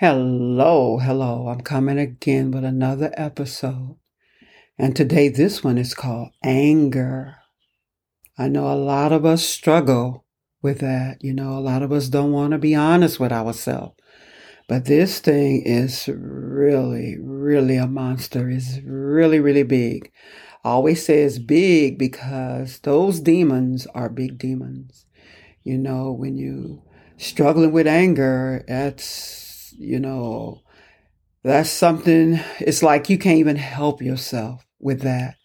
Hello, hello. I'm coming again with another episode. And today, this one is called Anger. I know a lot of us struggle with that. You know, a lot of us don't want to be honest with ourselves. But this thing is really, really a monster. It's really, really big. I always say it's big because those demons are big demons. You know, when you struggling with anger, that's you know, that's something, it's like you can't even help yourself with that.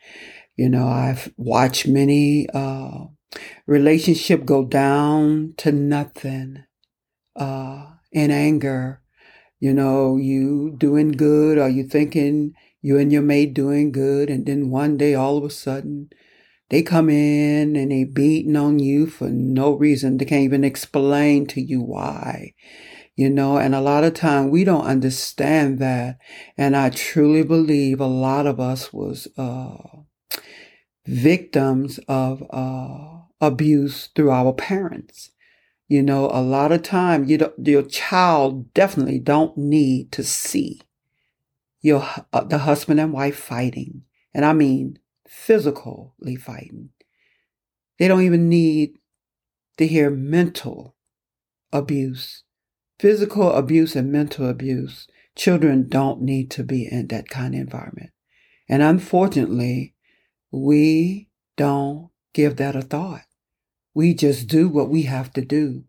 You know, I've watched many, uh, relationship go down to nothing, uh, in anger. You know, you doing good or you thinking you and your mate doing good. And then one day all of a sudden they come in and they beating on you for no reason. They can't even explain to you why you know, and a lot of time we don't understand that. And I truly believe a lot of us was, uh, victims of, uh, abuse through our parents. You know, a lot of time you don't, your child definitely don't need to see your, uh, the husband and wife fighting. And I mean physically fighting. They don't even need to hear mental abuse physical abuse and mental abuse, children don't need to be in that kind of environment. And unfortunately, we don't give that a thought. We just do what we have to do.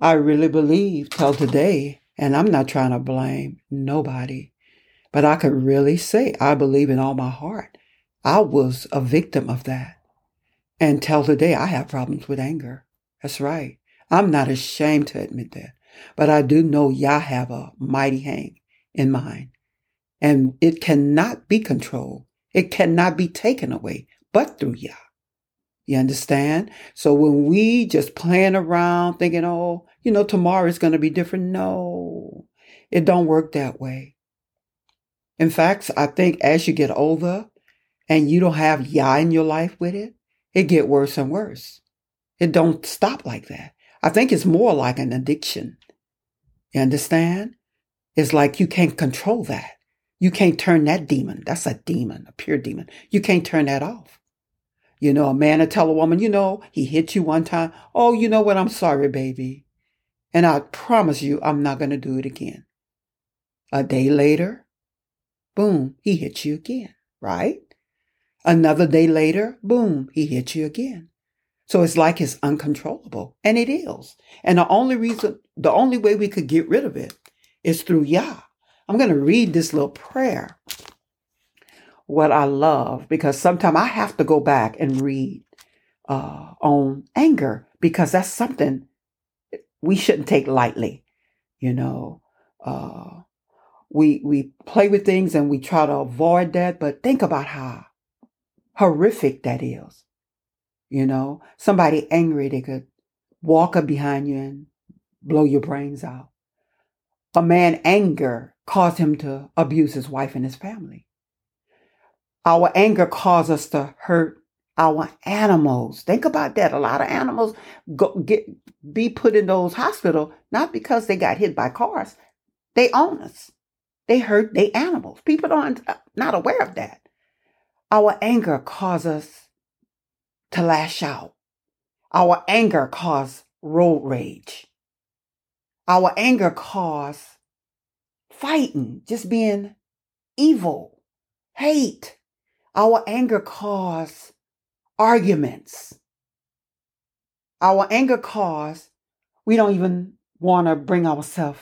I really believe till today, and I'm not trying to blame nobody, but I could really say I believe in all my heart. I was a victim of that. And till today, I have problems with anger. That's right. I'm not ashamed to admit that. But I do know Yah have a mighty hand in mind. And it cannot be controlled. It cannot be taken away but through Yah. You understand? So when we just playing around thinking, oh, you know, tomorrow is going to be different. No, it don't work that way. In fact, I think as you get older and you don't have Yah in your life with it, it get worse and worse. It don't stop like that. I think it's more like an addiction. You understand? It's like you can't control that. You can't turn that demon. That's a demon, a pure demon. You can't turn that off. You know, a man to tell a woman, you know, he hit you one time. Oh, you know what? I'm sorry, baby. And I promise you, I'm not going to do it again. A day later, boom, he hits you again, right? Another day later, boom, he hits you again. So it's like it's uncontrollable. And it is. And the only reason, the only way we could get rid of it is through Yah. I'm going to read this little prayer. What I love, because sometimes I have to go back and read uh, on anger because that's something we shouldn't take lightly. You know, uh, we we play with things and we try to avoid that, but think about how horrific that is. You know, somebody angry, they could walk up behind you and blow your brains out. A man anger caused him to abuse his wife and his family. Our anger caused us to hurt our animals. Think about that. A lot of animals go, get be put in those hospital not because they got hit by cars. They own us. They hurt their animals. People aren't uh, not aware of that. Our anger causes us to lash out. Our anger caused road rage. Our anger caused fighting, just being evil, hate. Our anger caused arguments. Our anger caused we don't even want to bring ourselves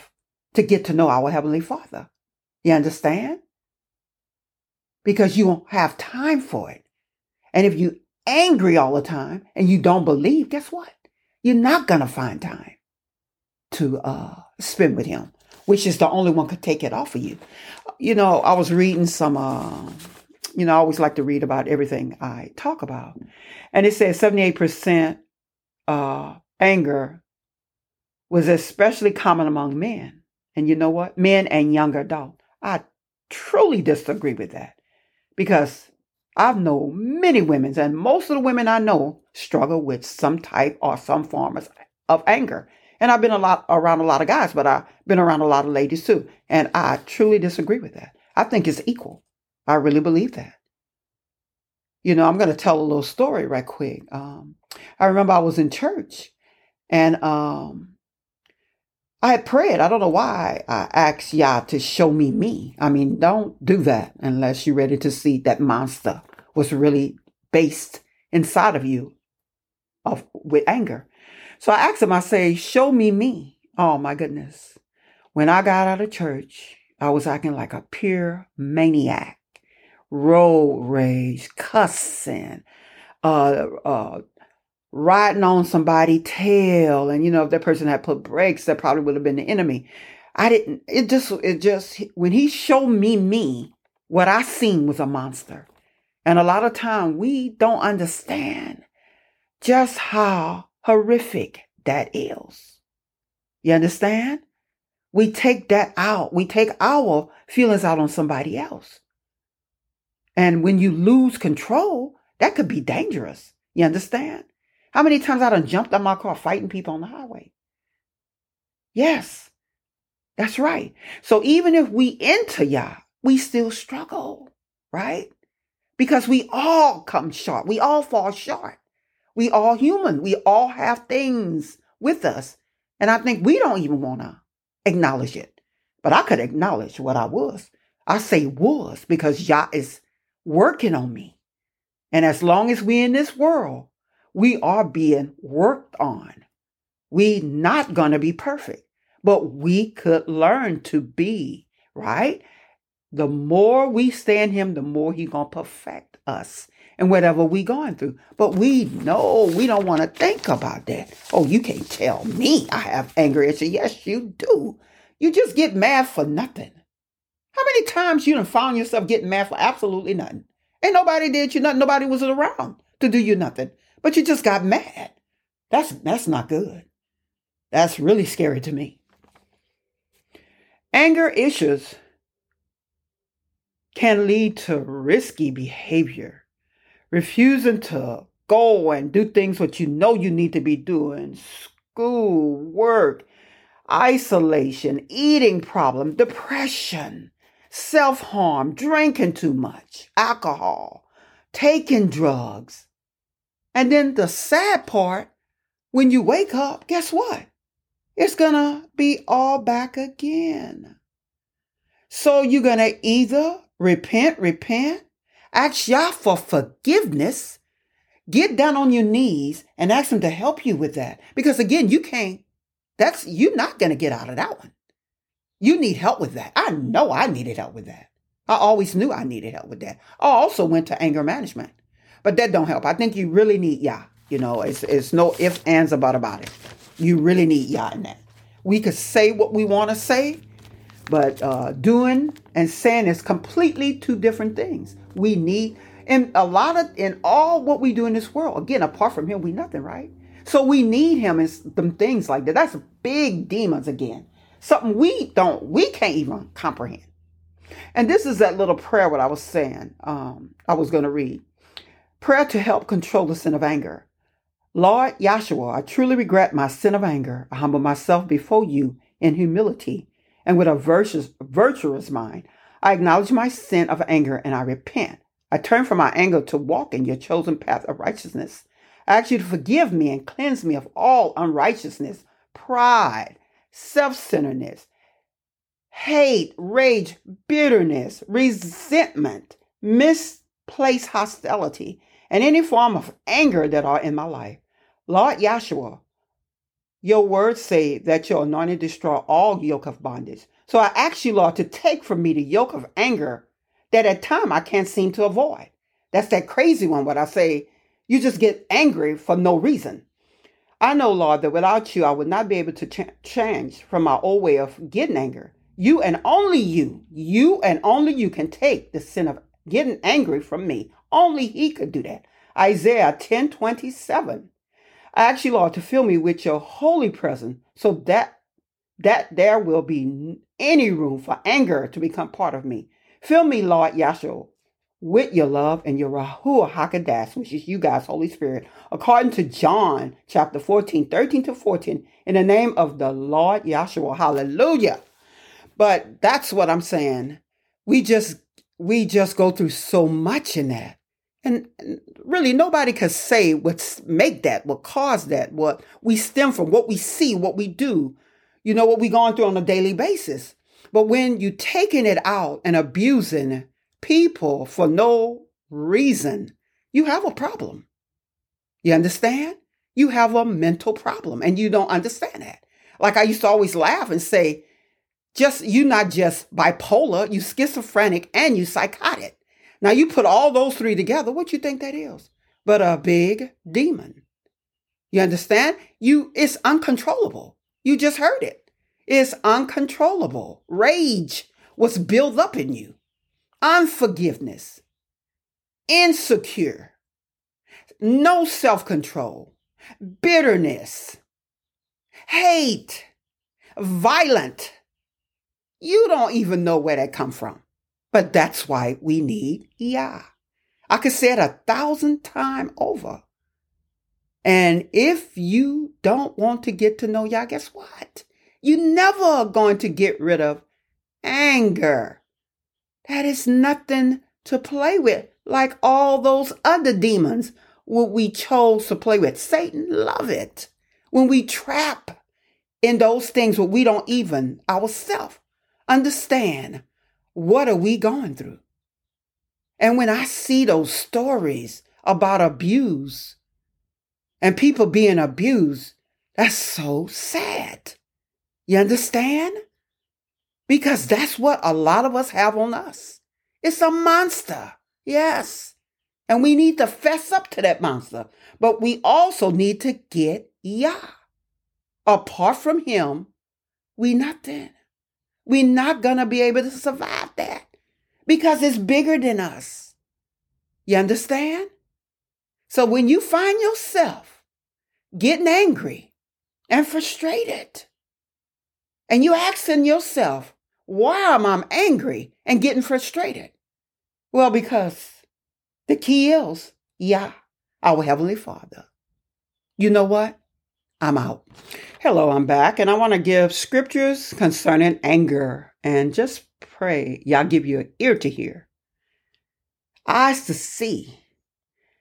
to get to know our Heavenly Father. You understand? Because you won't have time for it. And if you angry all the time and you don't believe, guess what? You're not going to find time to uh, spend with him, which is the only one could take it off of you. You know, I was reading some, uh, you know, I always like to read about everything I talk about. And it says 78% uh, anger was especially common among men. And you know what? Men and younger adults. I truly disagree with that because I've known many women, and most of the women I know struggle with some type or some form of anger. And I've been a lot around a lot of guys, but I've been around a lot of ladies too. And I truly disagree with that. I think it's equal. I really believe that. You know, I'm going to tell a little story right quick. Um, I remember I was in church and um, I prayed. I don't know why I asked Yah to show me me. I mean, don't do that unless you're ready to see that monster was really based inside of you of with anger. So I asked him, I say, show me me. Oh my goodness. When I got out of church, I was acting like a pure maniac. Road rage, cussing, uh, uh, riding on somebody's tail. And, you know, if that person had put brakes, that probably would have been the enemy. I didn't, it just, it just, when he showed me me, what I seen was a monster. And a lot of time we don't understand just how horrific that is. You understand? We take that out. We take our feelings out on somebody else. And when you lose control, that could be dangerous. You understand? How many times I done jumped on my car fighting people on the highway? Yes, that's right. So even if we enter Yah, we still struggle, right? Because we all come short. We all fall short. We all human. We all have things with us. And I think we don't even want to acknowledge it. But I could acknowledge what I was. I say was because Yah is working on me. And as long as we in this world, we are being worked on. We not going to be perfect, but we could learn to be, right? The more we stand him, the more he going to perfect us and whatever we going through. But we know we don't want to think about that. Oh, you can't tell me I have anger issues. Yes, you do. You just get mad for nothing. How many times you done found yourself getting mad for absolutely nothing? Ain't nobody did you nothing. Nobody was around to do you nothing but you just got mad. That's that's not good. That's really scary to me. Anger issues can lead to risky behavior, refusing to go and do things what you know you need to be doing, school, work, isolation, eating problem, depression, self-harm, drinking too much, alcohol, taking drugs, and then the sad part, when you wake up, guess what? It's gonna be all back again. So you're gonna either repent, repent, ask Yah for forgiveness, get down on your knees and ask Him to help you with that. Because again, you can't, that's, you're not gonna get out of that one. You need help with that. I know I needed help with that. I always knew I needed help with that. I also went to anger management. But that don't help. I think you really need Yah. You know, it's it's no ifs, ands, about about it. You really need Yah in that. We could say what we want to say, but uh, doing and saying is completely two different things. We need, and a lot of, in all what we do in this world, again, apart from Him, we nothing, right? So we need Him in some things like that. That's big demons again. Something we don't, we can't even comprehend. And this is that little prayer what I was saying. Um, I was going to read. Prayer to help control the sin of anger. Lord Yahshua, I truly regret my sin of anger. I humble myself before you in humility and with a virtuous, virtuous mind. I acknowledge my sin of anger and I repent. I turn from my anger to walk in your chosen path of righteousness. I ask you to forgive me and cleanse me of all unrighteousness, pride, self centeredness, hate, rage, bitterness, resentment, misplaced hostility, and any form of anger that are in my life. Lord Yahshua, your words say that your anointing destroy all yoke of bondage. So I ask you, Lord, to take from me the yoke of anger that at time I can't seem to avoid. That's that crazy one What I say you just get angry for no reason. I know, Lord, that without you, I would not be able to ch- change from my old way of getting anger. You and only you, you and only you can take the sin of getting angry from me. Only he could do that. Isaiah 10 27. I ask you, Lord, to fill me with your holy presence so that that there will be any room for anger to become part of me. Fill me, Lord Yahshua, with your love and your Ruach HaKodesh, which is you guys, Holy Spirit, according to John chapter 14, 13 to 14, in the name of the Lord Yahshua. Hallelujah. But that's what I'm saying. We just we just go through so much in that. And really nobody can say what's make that, what caused that, what we stem from, what we see, what we do, you know, what we going through on a daily basis. But when you taking it out and abusing people for no reason, you have a problem. You understand? You have a mental problem and you don't understand that. Like I used to always laugh and say, just you not just bipolar, you schizophrenic and you psychotic. Now you put all those three together, what you think that is? But a big demon. You understand? You it's uncontrollable. You just heard it. It's uncontrollable. Rage was built up in you unforgiveness, insecure, no self control, bitterness, hate, violent. You don't even know where that come from. But that's why we need Yah. I could say it a thousand times over. And if you don't want to get to know Yah, guess what? You never are going to get rid of anger, that is nothing to play with, like all those other demons what we chose to play with. Satan love it when we trap in those things where we don't even ourselves understand what are we going through. And when I see those stories about abuse and people being abused, that's so sad. You understand? Because that's what a lot of us have on us. It's a monster. Yes. And we need to fess up to that monster. But we also need to get Yah. Apart from him, we nothing. We're not going to be able to survive that because it's bigger than us. You understand? So when you find yourself getting angry and frustrated, and you asking yourself, why am I angry and getting frustrated? Well, because the key is, Yah, our Heavenly Father. You know what? I'm out. Hello, I'm back, and I want to give scriptures concerning anger and just pray Yah give you an ear to hear, eyes to see,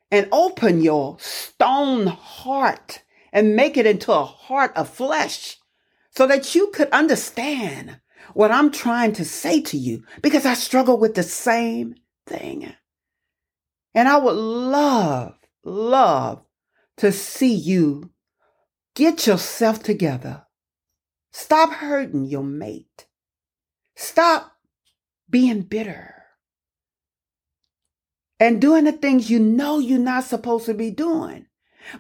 and open your stone heart and make it into a heart of flesh so that you could understand what I'm trying to say to you because I struggle with the same thing. And I would love, love to see you get yourself together. Stop hurting your mate. Stop being bitter and doing the things you know you're not supposed to be doing.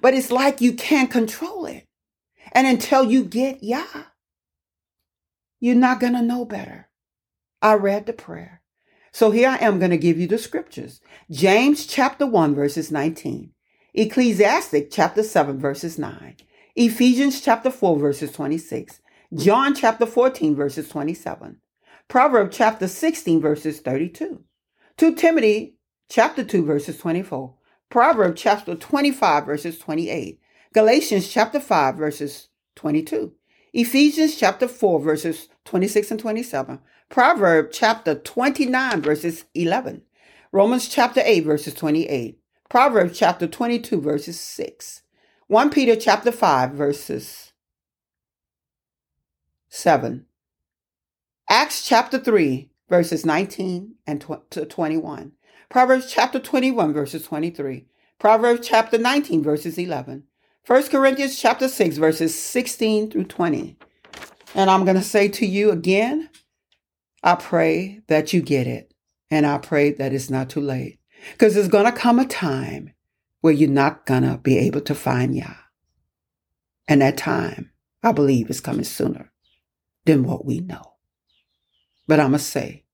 But it's like you can't control it. And until you get Yah, you're not going to know better. I read the prayer. So here I am going to give you the scriptures. James chapter 1 verses 19. Ecclesiastic chapter 7 verses 9. Ephesians chapter 4 verses 26. John chapter 14 verses 27. Proverbs chapter 16 verses 32. 2 Timothy chapter 2 verses 24. Proverbs chapter 25 verses 28. Galatians chapter 5 verses 22. Ephesians chapter 4 verses 26 and 27. Proverbs chapter 29 verses 11. Romans chapter 8 verses 28. Proverbs chapter 22 verses 6. 1 Peter chapter 5 verses 7. Acts chapter 3 verses 19 and to 21. Proverbs chapter 21 verses 23. Proverbs chapter 19 verses 11. 1 Corinthians chapter 6 verses 16 through 20. And I'm going to say to you again, I pray that you get it. And I pray that it's not too late. Because there's going to come a time where you're not to be able to find Yah. And that time, I believe, is coming sooner than what we know. But I'm going to say,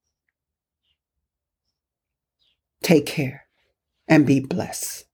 take care and be blessed.